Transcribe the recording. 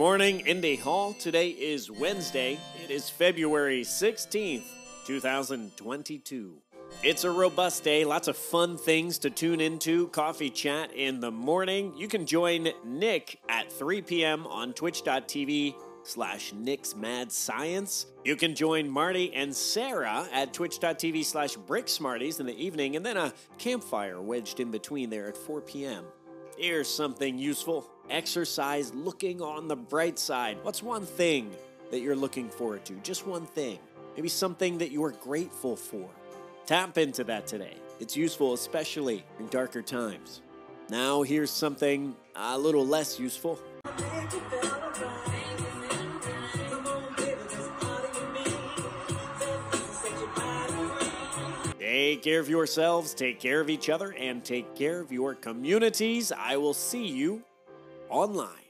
morning, Indy Hall. Today is Wednesday. It is February 16th, 2022. It's a robust day, lots of fun things to tune into. Coffee chat in the morning. You can join Nick at 3 p.m. on twitch.tv slash Nick's Mad Science. You can join Marty and Sarah at twitch.tv slash Brick Smarties in the evening, and then a campfire wedged in between there at 4 p.m. Here's something useful. Exercise looking on the bright side. What's one thing that you're looking forward to? Just one thing. Maybe something that you are grateful for. Tap into that today. It's useful, especially in darker times. Now, here's something a little less useful. Take care of yourselves, take care of each other, and take care of your communities. I will see you online.